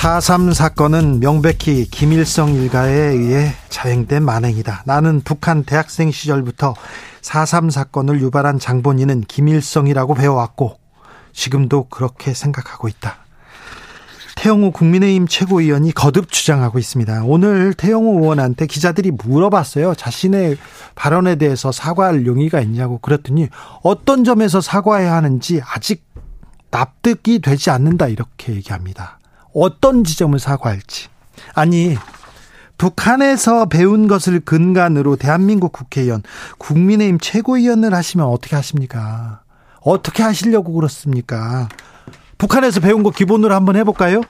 4.3 사건은 명백히 김일성 일가에 의해 자행된 만행이다. 나는 북한 대학생 시절부터 4.3 사건을 유발한 장본인은 김일성이라고 배워왔고 지금도 그렇게 생각하고 있다. 태영호 국민의힘 최고위원이 거듭 주장하고 있습니다. 오늘 태영호 의원한테 기자들이 물어봤어요. 자신의 발언에 대해서 사과할 용의가 있냐고 그랬더니 어떤 점에서 사과해야 하는지 아직 납득이 되지 않는다 이렇게 얘기합니다. 어떤 지점을 사과할지. 아니 북한에서 배운 것을 근간으로 대한민국 국회의원, 국민의힘 최고위원을 하시면 어떻게 하십니까? 어떻게 하시려고 그렇습니까? 북한에서 배운 거 기본으로 한번 해볼까요?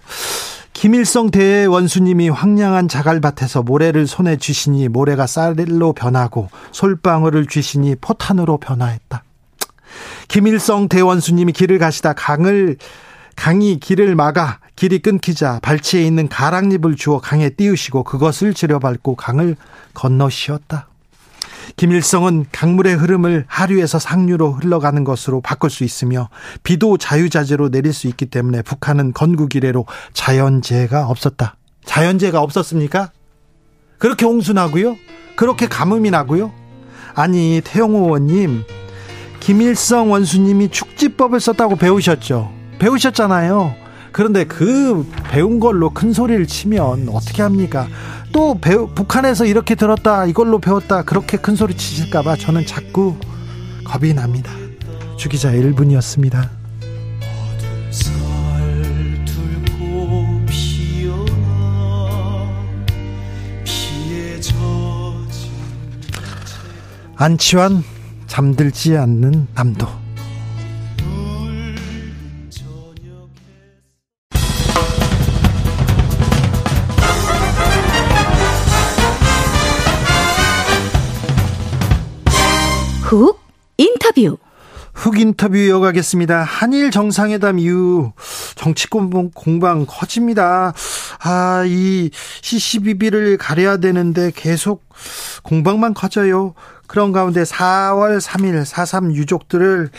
김일성 대원수님이 황량한 자갈밭에서 모래를 손에 쥐시니 모래가 쌀로 변하고 솔방울을 쥐시니 포탄으로 변화했다. 김일성 대원수님이 길을 가시다 강을 강이 길을 막아 길이 끊기자 발치에 있는 가랑잎을 주어 강에 띄우시고 그것을 들여밟고 강을 건너시었다. 김일성은 강물의 흐름을 하류에서 상류로 흘러가는 것으로 바꿀 수 있으며 비도 자유자재로 내릴 수 있기 때문에 북한은 건국 이래로 자연재해가 없었다. 자연재해가 없었습니까? 그렇게 홍수나고요? 그렇게 가뭄이 나고요? 아니 태영호 의원님 김일성 원수님이 축지법을 썼다고 배우셨죠? 배우셨잖아요. 그런데 그 배운 걸로 큰 소리를 치면 어떻게 합니까? 또 배우, 북한에서 이렇게 들었다, 이걸로 배웠다, 그렇게 큰 소리 치실까봐 저는 자꾸 겁이 납니다. 주기자 1분이었습니다. 안치환 잠들지 않는 남도 훅 인터뷰. 훅 인터뷰 이어가겠습니다. 한일 정상회담 이후 정치권 공방 커집니다. 아, 이 CCBB를 가려야 되는데 계속 공방만 커져요. 그런 가운데 4월 3일 4.3 유족들을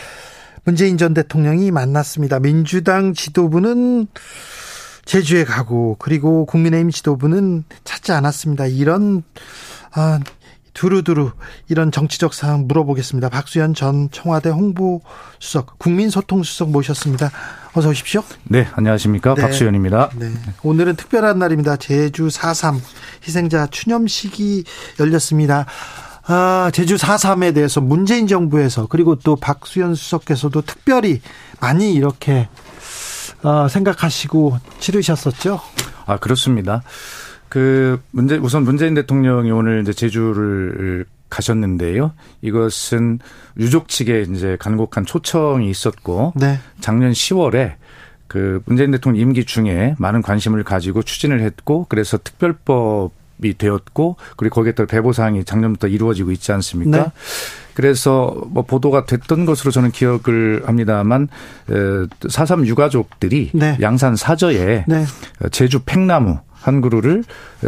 문재인 전 대통령이 만났습니다. 민주당 지도부는 제주에 가고 그리고 국민의힘 지도부는 찾지 않았습니다. 이런 아, 두루두루 이런 정치적 사항 물어보겠습니다. 박수현 전 청와대 홍보수석, 국민소통수석 모셨습니다. 어서 오십시오. 네, 안녕하십니까. 네. 박수현입니다. 네. 오늘은 특별한 날입니다. 제주 4.3 희생자 추념식이 열렸습니다. 아, 제주 4.3에 대해서 문재인 정부에서 그리고 또 박수현 수석께서도 특별히 많이 이렇게 어, 생각하시고 치르셨었죠? 아, 그렇습니다. 그 문제 우선 문재인 대통령이 오늘 이제 제주를 가셨는데요. 이것은 유족 측에 이제 간곡한 초청이 있었고 네. 작년 10월에 그 문재인 대통령 임기 중에 많은 관심을 가지고 추진을 했고 그래서 특별법 이 되었고 그리고 거기에 따라 배보 사항이 작년부터 이루어지고 있지 않습니까? 네. 그래서 뭐 보도가 됐던 것으로 저는 기억을 합니다만 사삼 유가족들이 네. 양산 사저에 네. 제주 팽나무 한 그루를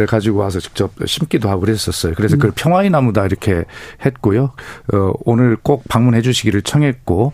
가지고 와서 직접 심기도 하고 그랬었어요. 그래서 그걸 음. 평화의 나무다 이렇게 했고요. 어, 오늘 꼭 방문해 주시기를 청했고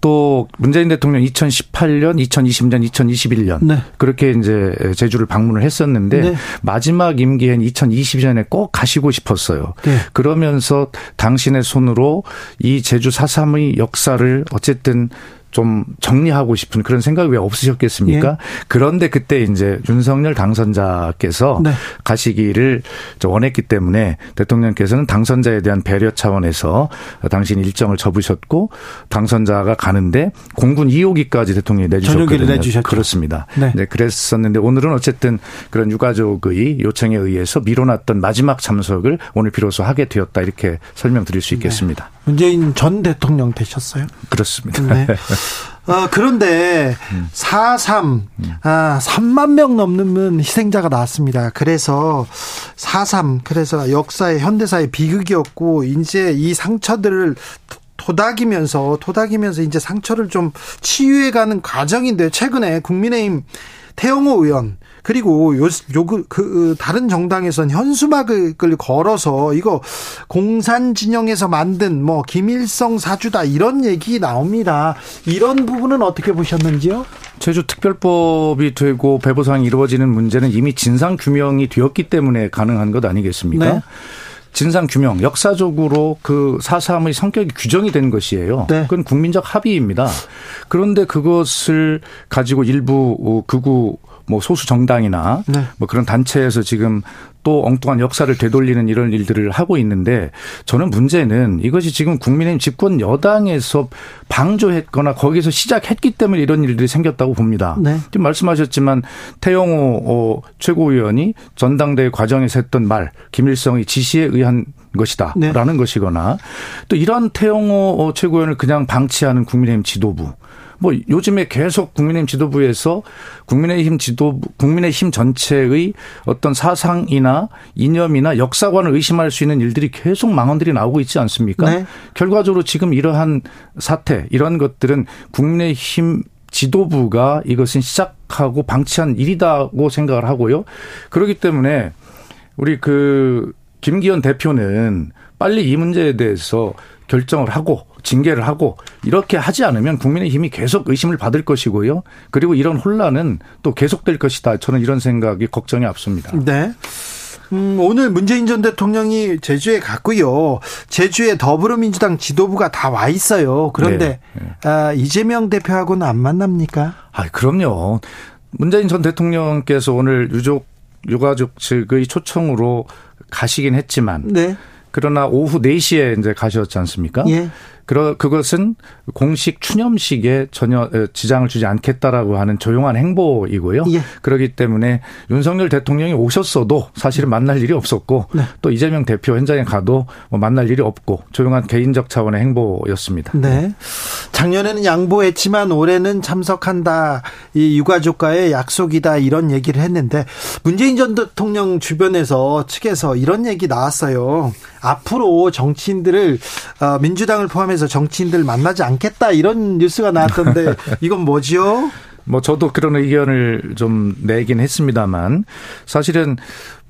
또 문재인 대통령 2018년, 2020년, 2021년 네. 그렇게 이제 제주를 방문을 했었는데 네. 마지막 임기엔 2020년에 꼭 가시고 싶었어요. 네. 그러면서 당신의 손으로 이 제주 사삼의 역사를 어쨌든 좀 정리하고 싶은 그런 생각이 왜 없으셨겠습니까? 예. 그런데 그때 이제 윤석열 당선자께서 네. 가시기를 원했기 때문에 대통령께서는 당선자에 대한 배려 차원에서 당신 일정을 접으셨고 당선자가 가는데 공군 2호기까지 대통령이 내주셨거든요. 내주셨죠. 그렇습니다. 네. 네. 그랬었는데 오늘은 어쨌든 그런 유가족의 요청에 의해서 미뤄놨던 마지막 참석을 오늘 비로소 하게 되었다 이렇게 설명드릴 수 있겠습니다. 네. 문재인 전 대통령 되셨어요? 그렇습니다. 네. 어, 그런데 음. 4.3, 아, 3만 명 넘는 희생자가 나왔습니다. 그래서 4.3, 그래서 역사의 현대사의 비극이었고, 이제 이 상처들을 토닥이면서, 토닥이면서 이제 상처를 좀 치유해가는 과정인데, 최근에 국민의힘 태영호 의원, 그리고 요, 요, 그, 그, 다른 정당에선 현수막을 걸어서 이거 공산 진영에서 만든 뭐 김일성 사주다 이런 얘기 나옵니다. 이런 부분은 어떻게 보셨는지요? 제주 특별법이 되고 배보상이 이루어지는 문제는 이미 진상 규명이 되었기 때문에 가능한 것 아니겠습니까? 네. 진상 규명 역사적으로 그 사삼의 성격이 규정이 된 것이에요. 네. 그건 국민적 합의입니다. 그런데 그것을 가지고 일부 극우 뭐 소수 정당이나 네. 뭐 그런 단체에서 지금 또 엉뚱한 역사를 되돌리는 이런 일들을 하고 있는데 저는 문제는 이것이 지금 국민의힘 집권 여당에서 방조했거나 거기서 시작했기 때문에 이런 일들이 생겼다고 봅니다. 네. 지금 말씀하셨지만 태영호 어, 최고위원이 전당대회 과정에서 했던 말 김일성의 지시에 의한 것이다라는 네. 것이거나 또 이런 태영호 어, 최고위원을 그냥 방치하는 국민의힘 지도부 뭐 요즘에 계속 국민의힘 지도부에서 국민의힘 지도부, 국민의힘 전체의 어떤 사상이나 이념이나 역사관을 의심할 수 있는 일들이 계속 망언들이 나오고 있지 않습니까? 네. 결과적으로 지금 이러한 사태, 이런 것들은 국민의힘 지도부가 이것은 시작하고 방치한 일이다고 생각을 하고요. 그렇기 때문에 우리 그 김기현 대표는 빨리 이 문제에 대해서 결정을 하고 징계를 하고 이렇게 하지 않으면 국민의힘이 계속 의심을 받을 것이고요. 그리고 이런 혼란은 또 계속될 것이다. 저는 이런 생각이 걱정이 앞섭니다. 네. 음, 오늘 문재인 전 대통령이 제주에 갔고요. 제주에 더불어민주당 지도부가 다 와 있어요. 그런데 네. 네. 아, 이재명 대표하고는 안 만납니까? 아, 그럼요. 문재인 전 대통령께서 오늘 유족 유가족 측의 초청으로 가시긴 했지만 네. 그러나 오후 4시에 이제 가셨지 않습니까? 예. 그러 그것은 공식 추념식에 전혀 지장을 주지 않겠다라고 하는 조용한 행보이고요. 예. 그렇기 때문에 윤석열 대통령이 오셨어도 사실은 만날 일이 없었고 네. 또 이재명 대표 현장에 가도 뭐 만날 일이 없고 조용한 개인적 차원의 행보였습니다. 네. 작년에는 양보했지만 올해는 참석한다. 이 유가족과의 약속이다 이런 얘기를 했는데 문재인 전 대통령 주변에서 측에서 이런 얘기 나왔어요. 앞으로 정치인들을 어, 민주당을 포함해서 정치인들 만나지 않겠다 이런 뉴스가 나왔던데 이건 뭐지요? 뭐 저도 그런 의견을 좀 내긴 했습니다만 사실은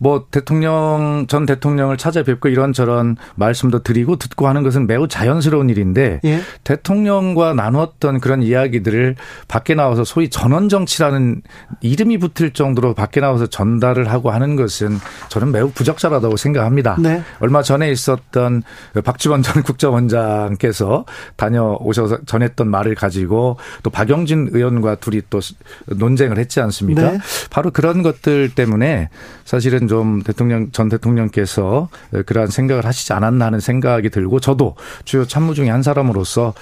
뭐 대통령 전 대통령을 찾아뵙고 이런저런 말씀도 드리고 듣고 하는 것은 매우 자연스러운 일인데 예? 대통령과 나눴던 그런 이야기들을 밖에 나와서 소위 전원 정치라는 이름이 붙을 정도로 밖에 나와서 전달을 하고 하는 것은 저는 매우 부적절하다고 생각합니다. 네. 얼마 전에 있었던 박지원 전 국정원장께서 다녀오셔서 전했던 말을 가지고 또 박영진 의원과 둘이 또 논쟁을 했지 않습니까? 네. 바로 그런 것들 때문에 사실은 좀 대통령 전 대통령께서 그러한 생각을 하시지 않았나 하는 생각이 들고 저도 주요 참모 중에 한 사람으로서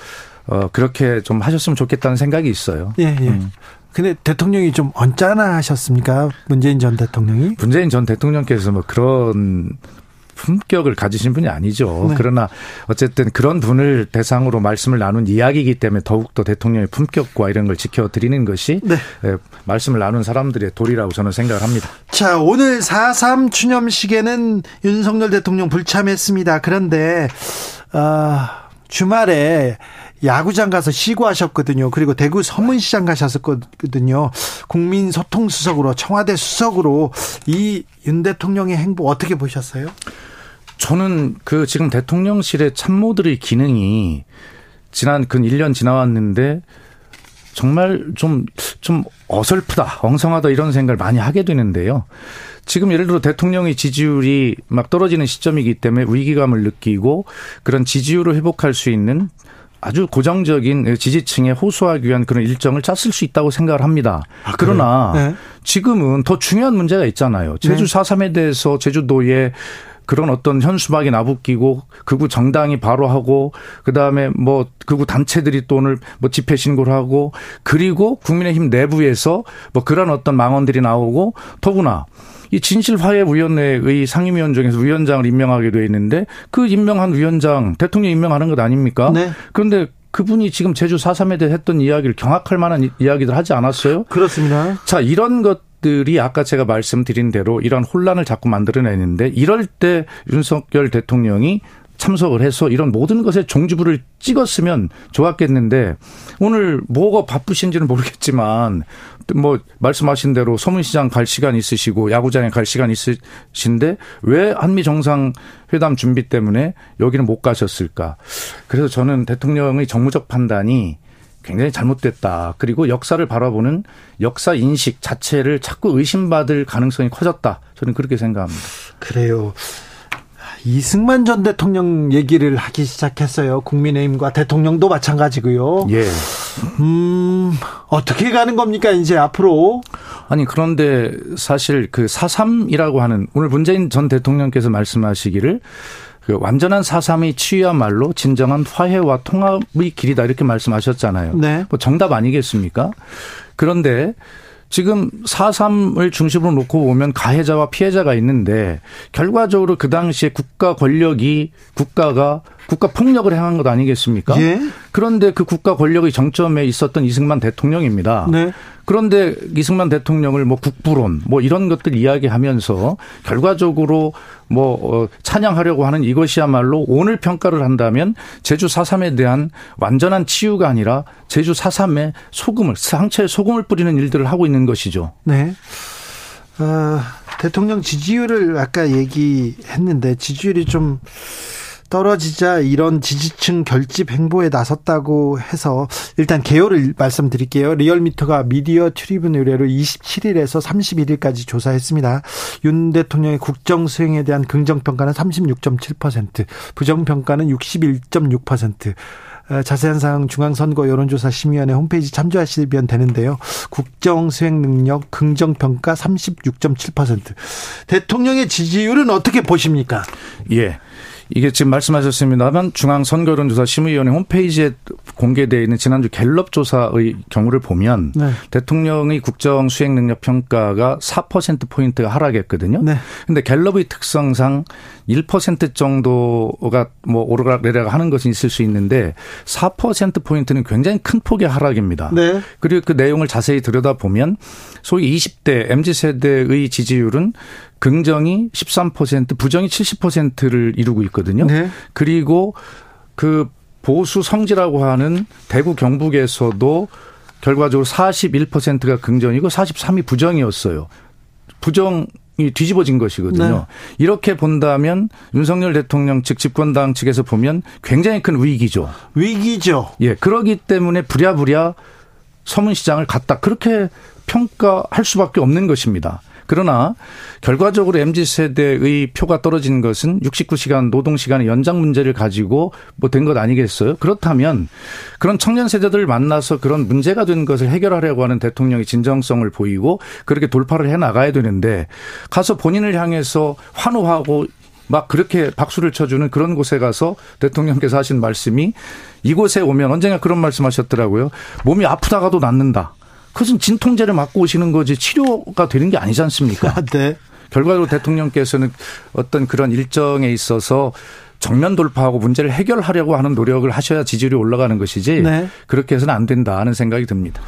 어 그렇게 좀 하셨으면 좋겠다는 생각이 있어요. 예, 예. 음. 근데 대통령이 좀 언짢아 하셨습니까? 문재인 전 대통령이? 문재인 전 대통령께서 뭐 그런 품격을 가지신 분이 아니죠. 네. 그러나 어쨌든 그런 분을 대상으로 말씀을 나눈 이야기이기 때문에 더욱더 대통령의 품격과 이런 걸 지켜드리는 것이 네. 예, 말씀을 나눈 사람들의 도리라고 저는 생각을 합니다. 자, 오늘 4.3 추념식에는 윤석열 대통령 불참했습니다. 그런데, 아, 주말에 야구장 가서 시구하셨거든요. 그리고 대구 서문시장 가셨었거든요. 국민 소통 수석으로 청와대 수석으로 이 윤 대통령의 행보 어떻게 보셨어요? 저는 그 지금 대통령실의 참모들의 기능이 지난 근 1년 지나왔는데 정말 좀, 좀 어설프다, 엉성하다 이런 생각을 많이 하게 되는데요. 지금 예를 들어 대통령의 지지율이 막 떨어지는 시점이기 때문에 위기감을 느끼고 그런 지지율을 회복할 수 있는 아주 고정적인 지지층에 호소하기 위한 그런 일정을 짰을 수 있다고 생각을 합니다. 아, 그러나 네. 지금은 더 중요한 문제가 있잖아요. 제주 네. 4.3에 대해서 제주도에 그런 어떤 현수막이 나붙기고 극우 정당이 바로 하고 그다음에 뭐 극우 단체들이 또 오늘 뭐 집회 신고를 하고 그리고 국민의힘 내부에서 뭐 그런 어떤 망언들이 나오고 더구나 이 진실화해위원회의 상임위원 중에서 위원장을 임명하게 돼 있는데 그 임명한 위원장 대통령 임명하는 것 아닙니까? 네. 그런데 그분이 지금 제주 4.3에 대해 했던 이야기를 경악할 만한 이야기들 하지 않았어요? 그렇습니다. 자, 이런 것 들이 아까 제가 말씀드린 대로 이런 혼란을 자꾸 만들어내는데 이럴 때 윤석열 대통령이 참석을 해서 이런 모든 것에 종지부를 찍었으면 좋았겠는데 오늘 뭐가 바쁘신지는 모르겠지만 뭐 말씀하신 대로 서문시장 갈 시간 있으시고 야구장에 갈 시간 있으신데 왜 한미 정상 회담 준비 때문에 여기는 못 가셨을까? 그래서 저는 대통령의 정무적 판단이 굉장히 잘못됐다. 그리고 역사를 바라보는 역사 인식 자체를 자꾸 의심받을 가능성이 커졌다. 저는 그렇게 생각합니다. 그래요. 이승만 전 대통령 얘기를 하기 시작했어요. 국민의힘과 대통령도 마찬가지고요. 예. 음, 어떻게 가는 겁니까, 이제 앞으로? 아니, 그런데 사실 그 4.3이라고 하는 오늘 문재인 전 대통령께서 말씀하시기를 그 완전한 4.3이 치유야말로 진정한 화해와 통합의 길이다 이렇게 말씀하셨잖아요. 네. 뭐 정답 아니겠습니까? 그런데 지금 4.3을 중심으로 놓고 보면 가해자와 피해자가 있는데 결과적으로 그 당시에 국가 권력이 국가가 국가 폭력을 행한 것 아니겠습니까? 예. 그런데 그 국가 권력의 정점에 있었던 이승만 대통령입니다. 네. 그런데 이승만 대통령을 뭐 국부론 뭐 이런 것들 이야기하면서 결과적으로 뭐 어, 찬양하려고 하는 이것이야말로 오늘 평가를 한다면 제주 4.3에 대한 완전한 치유가 아니라 제주 4.3에 소금을 상처에 소금을 뿌리는 일들을 하고 있는 것이죠. 네. 어, 대통령 지지율을 아까 얘기했는데 지지율이 좀 떨어지자 이런 지지층 결집 행보에 나섰다고 해서 일단 개요를 말씀드릴게요. 리얼미터가 미디어 트리뷴 의뢰로 27일에서 31일까지 조사했습니다. 윤 대통령의 국정 수행에 대한 긍정 평가는 36.7%, 부정 평가는 61.6%. 어, 자세한 사항 중앙선거 여론조사 심의원회 홈페이지 참조하시면 되는데요. 국정 수행 능력 긍정 평가 36.7%. 대통령의 지지율은 어떻게 보십니까? 예. 이게 지금 말씀하셨습니다만 중앙선거론조사 심의위원회 홈페이지에 공개되어 있는 지난주 갤럽 조사의 경우를 보면 네. 대통령의 국정 수행 능력 평가가 4% 포인트가 하락했거든요. 네. 근데 갤럽의 특성상 1% 정도가 뭐 오르락 내리락 하는 것이 있을 수 있는데 4% 포인트는 굉장히 큰 폭의 하락입니다. 네. 그리고 그 내용을 자세히 들여다보면 소위 20대 MZ 세대의 지지율은 긍정이 13%, 부정이 70%를 이루고 있거든요. 네. 그리고 그 보수 성지라고 하는 대구 경북에서도 결과적으로 41%가 긍정이고 43이 부정이었어요. 부정 이 뒤집어진 것이거든요. 네. 이렇게 본다면 윤석열 대통령 측 집권당 측에서 보면 굉장히 큰 위기죠. 위기죠. 예, 그러기 때문에 부랴부랴 서문시장을 갔다 그렇게 평가할 수밖에 없는 것입니다. 그러나 결과적으로 MZ 세대의 표가 떨어지는 것은 69시간 노동 시간의 연장 문제를 가지고 뭐 된 것 아니겠어요? 그렇다면 그런 청년 세대들을 만나서 그런 문제가 된 것을 해결하려고 하는 대통령의 진정성을 보이고 그렇게 돌파를 해 나가야 되는데 가서 본인을 향해서 환호하고 막 그렇게 박수를 쳐주는 그런 곳에 가서 대통령께서 하신 말씀이 이곳에 오면 언젠가 그런 말씀 하셨더라고요. 몸이 아프다가도 낫는다. 그것은 진통제를 맞고 오시는 거지 치료가 되는 게 아니지 않습니까? 네. 결과적으로 대통령께서는 어떤 그런 일정에 있어서 정면 돌파하고 문제를 해결하려고 하는 노력을 하셔야 지지율이 올라가는 것이지 네. 그렇게 해서는 안 된다 하는 생각이 듭니다.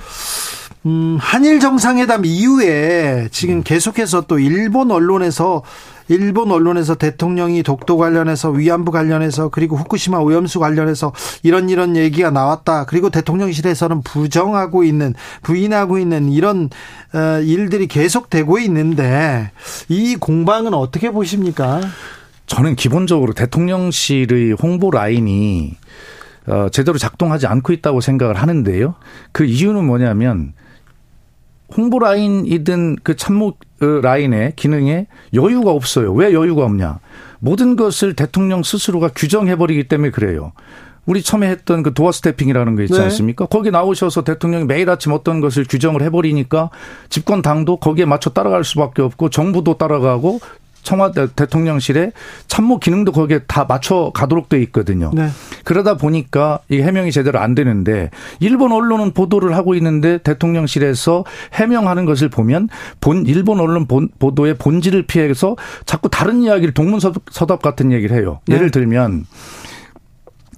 음, 한일 정상회담 이후에 지금 음. 계속해서 또 일본 언론에서 일본 언론에서 대통령이 독도 관련해서 위안부 관련해서 그리고 후쿠시마 오염수 관련해서 이런 이런 얘기가 나왔다. 그리고 대통령실에서는 부정하고 있는 부인하고 있는 이런 어, 일들이 계속되고 있는데 이 공방은 어떻게 보십니까? 저는 기본적으로 대통령실의 홍보 라인이 어, 제대로 작동하지 않고 있다고 생각을 하는데요. 그 이유는 뭐냐면 홍보 라인이든 그 참모 어, 라인의 기능에 여유가 없어요. 왜 여유가 없냐? 모든 것을 대통령 스스로가 규정해버리기 때문에 그래요. 우리 처음에 했던 그 도어 스태핑이라는 거 있지 네. 않습니까? 거기 나오셔서 대통령이 매일 아침 어떤 것을 규정을 해버리니까 집권 당도 거기에 맞춰 따라갈 수밖에 없고 정부도 따라가고 청와대 대통령실에 참모 기능도 거기에 다 맞춰 가도록 돼 있거든요. 네. 그러다 보니까 이 해명이 제대로 안 되는데 일본 언론은 보도를 하고 있는데 대통령실에서 해명하는 것을 보면 본 일본 언론 본, 보도의 본질을 피해서 자꾸 다른 이야기를 동문서답 같은 얘기를 해요. 네. 예를 들면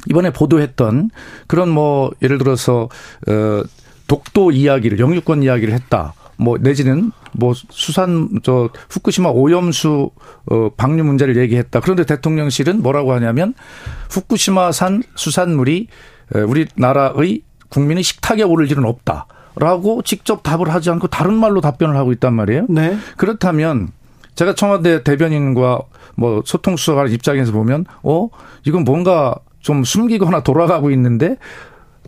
이번에 보도했던 그런 뭐 예를 들어서 어 독도 이야기를 영유권 이야기를 했다. 뭐 내지는 뭐 수산 저 후쿠시마 오염수 어 방류 문제를 얘기했다. 그런데 대통령실은 뭐라고 하냐면 후쿠시마산 수산물이 우리나라의 국민의 식탁에 오를 일은 없다. 라고 직접 답을 하지 않고 다른 말로 답변을 하고 있단 말이에요. 네. 그렇다면 제가 청와대 대변인과 뭐 소통수석하는 입장에서 보면 어 이건 뭔가 좀 숨기거나 돌아가고 있는데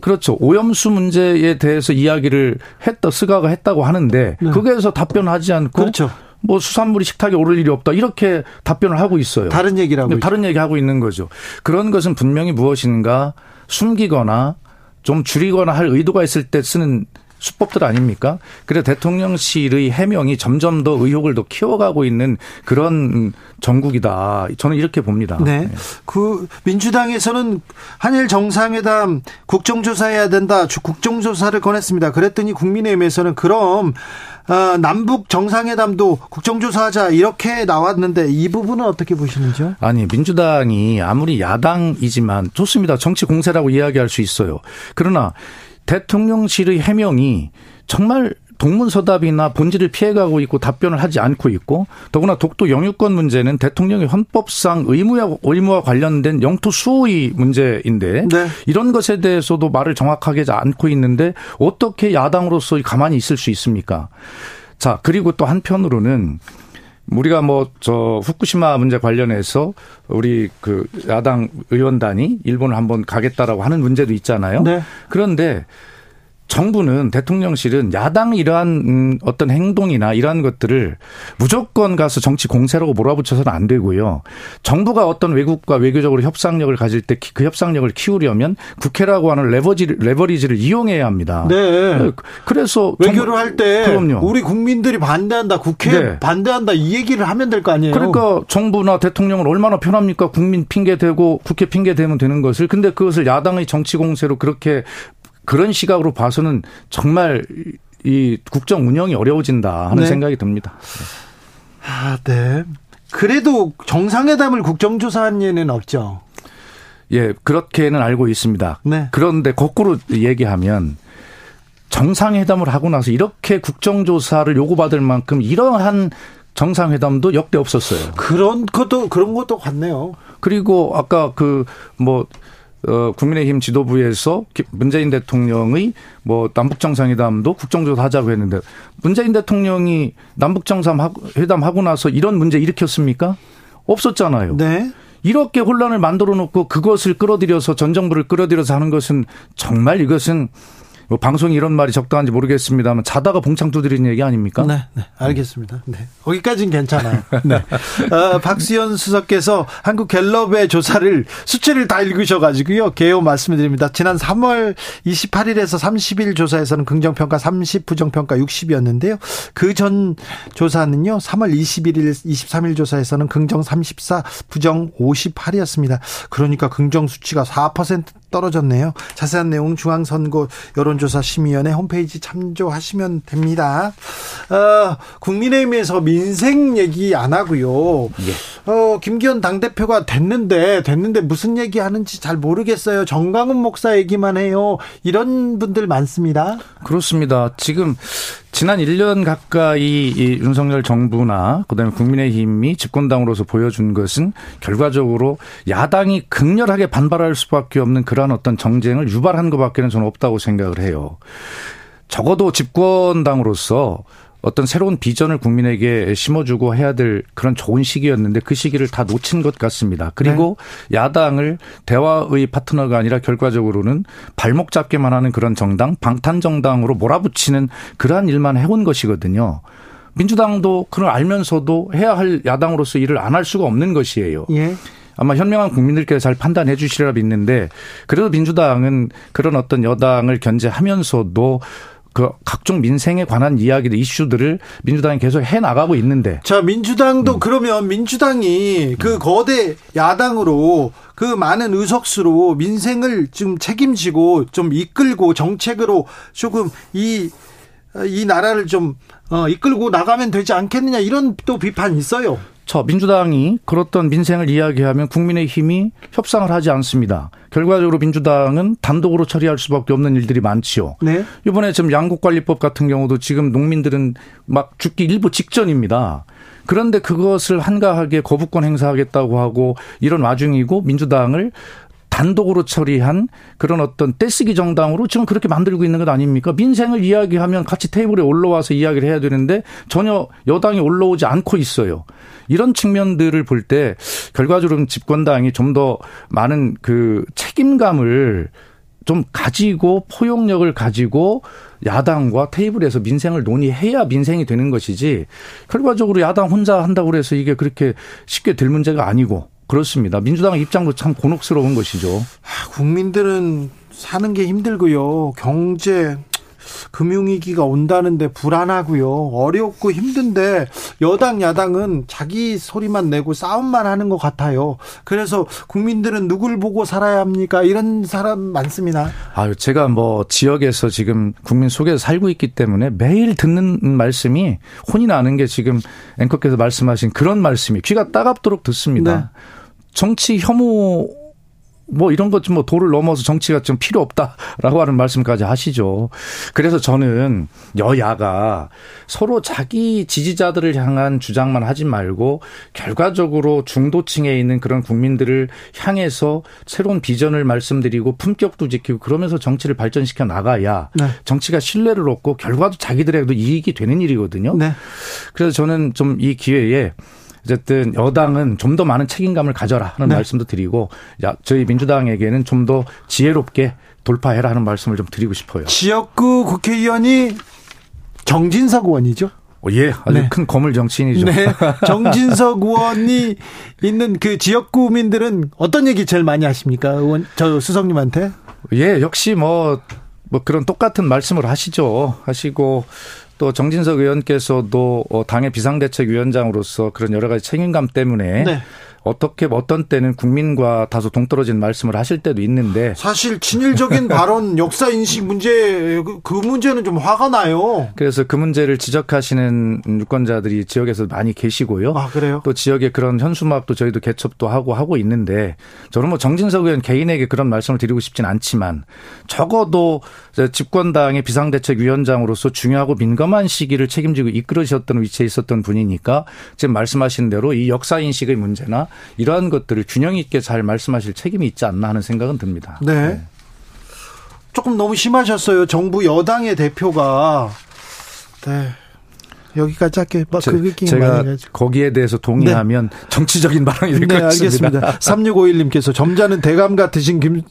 그렇죠. 오염수 문제에 대해서 이야기를 했다, 스가가 했다고 하는데 네. 거기에서 답변하지 않고 그렇죠. 뭐 수산물이 식탁에 오를 일이 없다 이렇게 답변을 하고 있어요. 다른 얘기라고 네, 다른 얘기 하고 있는 거죠. 그런 것은 분명히 무엇인가 숨기거나 좀 줄이거나 할 의도가 있을 때 쓰는 수법들 아닙니까? 그래 대통령실의 해명이 점점 더 의혹을 더 키워가고 있는 그런 정국이다. 저는 이렇게 봅니다. 네. 네. 그 민주당에서는 한일 정상회담 국정조사해야 된다. 국정조사를 권했습니다. 그랬더니 국민의힘에서는 그럼 어, 남북 정상회담도 국정조사하자 이렇게 나왔는데 이 부분은 어떻게 보시는지요? 아니 민주당이 아무리 야당이지만 좋습니다. 정치 공세라고 이야기할 수 있어요. 그러나 대통령실의 해명이 정말 동문서답이나 본질을 피해가고 있고 답변을 하지 않고 있고 더구나 독도 영유권 문제는 대통령의 헌법상 의무와 의무와 관련된 영토 수호의 문제인데 네. 이런 것에 대해서도 말을 정확하게 하지 않고 있는데 어떻게 야당으로서 가만히 있을 수 있습니까? 자 그리고 또 한편으로는 우리가 뭐 저 후쿠시마 문제 관련해서 우리 그 야당 의원단이 일본을 한번 가겠다라고 하는 문제도 있잖아요. 네. 그런데 정부는 대통령실은 야당 이러한 음, 어떤 행동이나 이러한 것들을 무조건 가서 정치 공세라고 몰아붙여서는 안 되고요. 정부가 어떤 외국과 외교적으로 협상력을 가질 때 그 협상력을 키우려면 국회라고 하는 레버지, 레버리지를 이용해야 합니다. 네. 네. 그래서 외교를 할 때 우리 국민들이 반대한다, 국회 네. 반대한다 이 얘기를 하면 될 거 아니에요. 그러니까 정부나 대통령은 얼마나 편합니까? 국민 핑계 대고 국회 핑계 대면 되는 것을 근데 그것을 야당의 정치 공세로 그렇게 그런 시각으로 봐서는 정말 이 국정 운영이 어려워진다 하는 네. 생각이 듭니다. 아, 네. 그래도 정상회담을 국정조사한 예는 없죠. 예, 그렇게는 알고 있습니다. 네. 그런데 거꾸로 얘기하면 정상회담을 하고 나서 이렇게 국정조사를 요구받을 만큼 이러한 정상회담도 역대 없었어요. 그런 것도 그런 것도 같네요. 그리고 아까 그 뭐 어, 국민의힘 지도부에서 문재인 대통령의 뭐 남북 정상회담도 국정조사 하자고 했는데 문재인 대통령이 남북 정상회담 하고 나서 이런 문제 일으켰습니까? 없었잖아요. 네. 이렇게 혼란을 만들어 놓고 그것을 끌어들여서 전 정부를 끌어들여서 하는 것은 정말 이것은 뭐 방송이 이런 말이 적당한지 모르겠습니다만 자다가 봉창 두드리는 얘기 아닙니까? 네, 네 알겠습니다. 네, 거기까지는 괜찮아요. 네. 어, 박수현 수석께서 한국 갤럽의 조사를 수치를 다 읽으셔가지고요. 개요 말씀드립니다. 지난 3월 28일에서 30일 조사에서는 긍정평가 30, 부정평가 60이었는데요. 그 전 조사는요, 3월 21일, 23일 조사에서는 긍정 34, 부정 58이었습니다. 그러니까 긍정 수치가 4% 떨어졌네요. 자세한 내용 중앙선거 여론조사 심의위원회 홈페이지 참조하시면 됩니다. 어, 국민의힘에서 민생 얘기 안 하고요. 예. 어, 김기현 당대표가 됐는데 됐는데 무슨 얘기 하는지 잘 모르겠어요. 정강훈 목사 얘기만 해요. 이런 분들 많습니다. 그렇습니다. 지금 지난 1년 가까이 이 윤석열 정부나 그다음에 국민의힘이 집권당으로서 보여준 것은 결과적으로 야당이 극렬하게 반발할 수밖에 없는 그 러한 어떤 정쟁을 유발한 것밖에는 저는 없다고 생각을 해요. 적어도 집권당으로서 어떤 새로운 비전을 국민에게 심어주고 해야 될 그런 좋은 시기였는데 그 시기를 다 놓친 것 같습니다. 그리고 네. 야당을 대화의 파트너가 아니라 결과적으로는 발목 잡기만 하는 그런 정당, 방탄 정당으로 몰아붙이는 그러한 일만 해온 것이거든요. 민주당도 그걸 알면서도 해야 할 야당으로서 일을 안 할 수가 없는 것이에요. 예. 아마 현명한 국민들께서 잘 판단해 주시리라 믿는데 그래도 민주당은 그런 어떤 여당을 견제하면서도 그 각종 민생에 관한 이야기들 이슈들을 민주당이 계속 해 나가고 있는데 자 민주당도 음. 그러면 민주당이 그 거대 야당으로 그 많은 의석수로 민생을 좀 책임지고 좀 이끌고 정책으로 조금 이이 나라를 좀 어, 이끌고 나가면 되지 않겠느냐 이런 또 비판이 있어요. 저 민주당이 그렇던 민생을 이야기하면 국민의힘이 협상을 하지 않습니다. 결과적으로 민주당은 단독으로 처리할 수밖에 없는 일들이 많지요. 네. 이번에 지금 양국관리법 같은 경우도 지금 농민들은 막 죽기 일부 직전입니다. 그런데 그것을 한가하게 거부권 행사하겠다고 하고 이런 와중이고 민주당을 단독으로 처리한 그런 어떤 떼쓰기 정당으로 지금 그렇게 만들고 있는 것 아닙니까? 민생을 이야기하면 같이 테이블에 올라와서 이야기를 해야 되는데 전혀 여당이 올라오지 않고 있어요. 이런 측면들을 볼 때 결과적으로 집권당이 좀 더 많은 그 책임감을 좀 가지고 포용력을 가지고 야당과 테이블에서 민생을 논의해야 민생이 되는 것이지 결과적으로 야당 혼자 한다고 해서 이게 그렇게 쉽게 될 문제가 아니고 그렇습니다. 민주당 입장도 참 곤혹스러운 것이죠. 아, 국민들은 사는 게 힘들고요. 경제 금융위기가 온다는데 불안하고요. 어렵고 힘든데 여당 야당은 자기 소리만 내고 싸움만 하는 것 같아요. 그래서 국민들은 누굴 보고 살아야 합니까? 이런 사람 많습니다. 아유, 제가 뭐 지역에서 지금 국민 속에서 살고 있기 때문에 매일 듣는 말씀이 혼이 나는 게 지금 앵커께서 말씀하신 그런 말씀이 귀가 따갑도록 듣습니다. 네. 정치 혐오 뭐 이런 것 좀 뭐 도를 넘어서 정치가 좀 필요 없다라고 하는 말씀까지 하시죠. 그래서 저는 여야가 서로 자기 지지자들을 향한 주장만 하지 말고 결과적으로 중도층에 있는 그런 국민들을 향해서 새로운 비전을 말씀드리고 품격도 지키고 그러면서 정치를 발전시켜 나가야 네. 정치가 신뢰를 얻고 결과도 자기들에게도 이익이 되는 일이거든요. 네. 그래서 저는 좀 이 기회에 어쨌든 여당은 좀 더 많은 책임감을 가져라 하는 네. 말씀도 드리고 야, 저희 민주당에게는 좀 더 지혜롭게 돌파해라 하는 말씀을 좀 드리고 싶어요. 지역구 국회의원이 정진석 의원이죠? 어, 예, 아주 네. 큰 거물 정치인이죠. 네. 정진석 의원이 있는 그 지역구민들은 어떤 얘기 제일 많이 하십니까? 의원, 저 수석님한테? 예, 역시 뭐, 뭐 그런 똑같은 말씀을 하시죠. 하시고 또 정진석 의원께서도 어, 당의 비상대책위원장으로서 그런 여러 가지 책임감 때문에 네. 어떻게 어떤 때는 국민과 다소 동떨어진 말씀을 하실 때도 있는데 사실 친일적인 발언 역사 인식 문제 그 문제는 좀 화가 나요. 그래서 그 문제를 지적하시는 유권자들이 지역에서 많이 계시고요. 아 그래요? 또 지역의 그런 현수막도 저희도 개첩도 하고 하고 있는데 저는 뭐 정진석 의원 개인에게 그런 말씀을 드리고 싶진 않지만 적어도 집권당의 비상대책위원장으로서 중요하고 민감한 시기를 책임지고 이끌으셨던 위치에 있었던 분이니까 지금 말씀하신 대로 이 역사 인식의 문제나 이러한 것들을 균형 있게 잘 말씀하실 책임이 있지 않나 하는 생각은 듭니다. 네. 네. 조금 너무 심하셨어요. 정부 여당의 대표가 네. 여기까지 할게요. 뭐그 제가 거기에 대해서 동의하면 네. 정치적인 발언이 될것 네, 같습니다. 알겠습니다. 3651님께서 점잖은 대감 같으신 김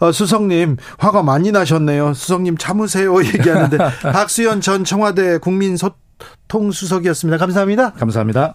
어, 수석님 화가 많이 나셨네요. 수석님 참으세요 얘기하는데 박수현 전 청와대 국민소통수석이었습니다. 감사합니다. 감사합니다.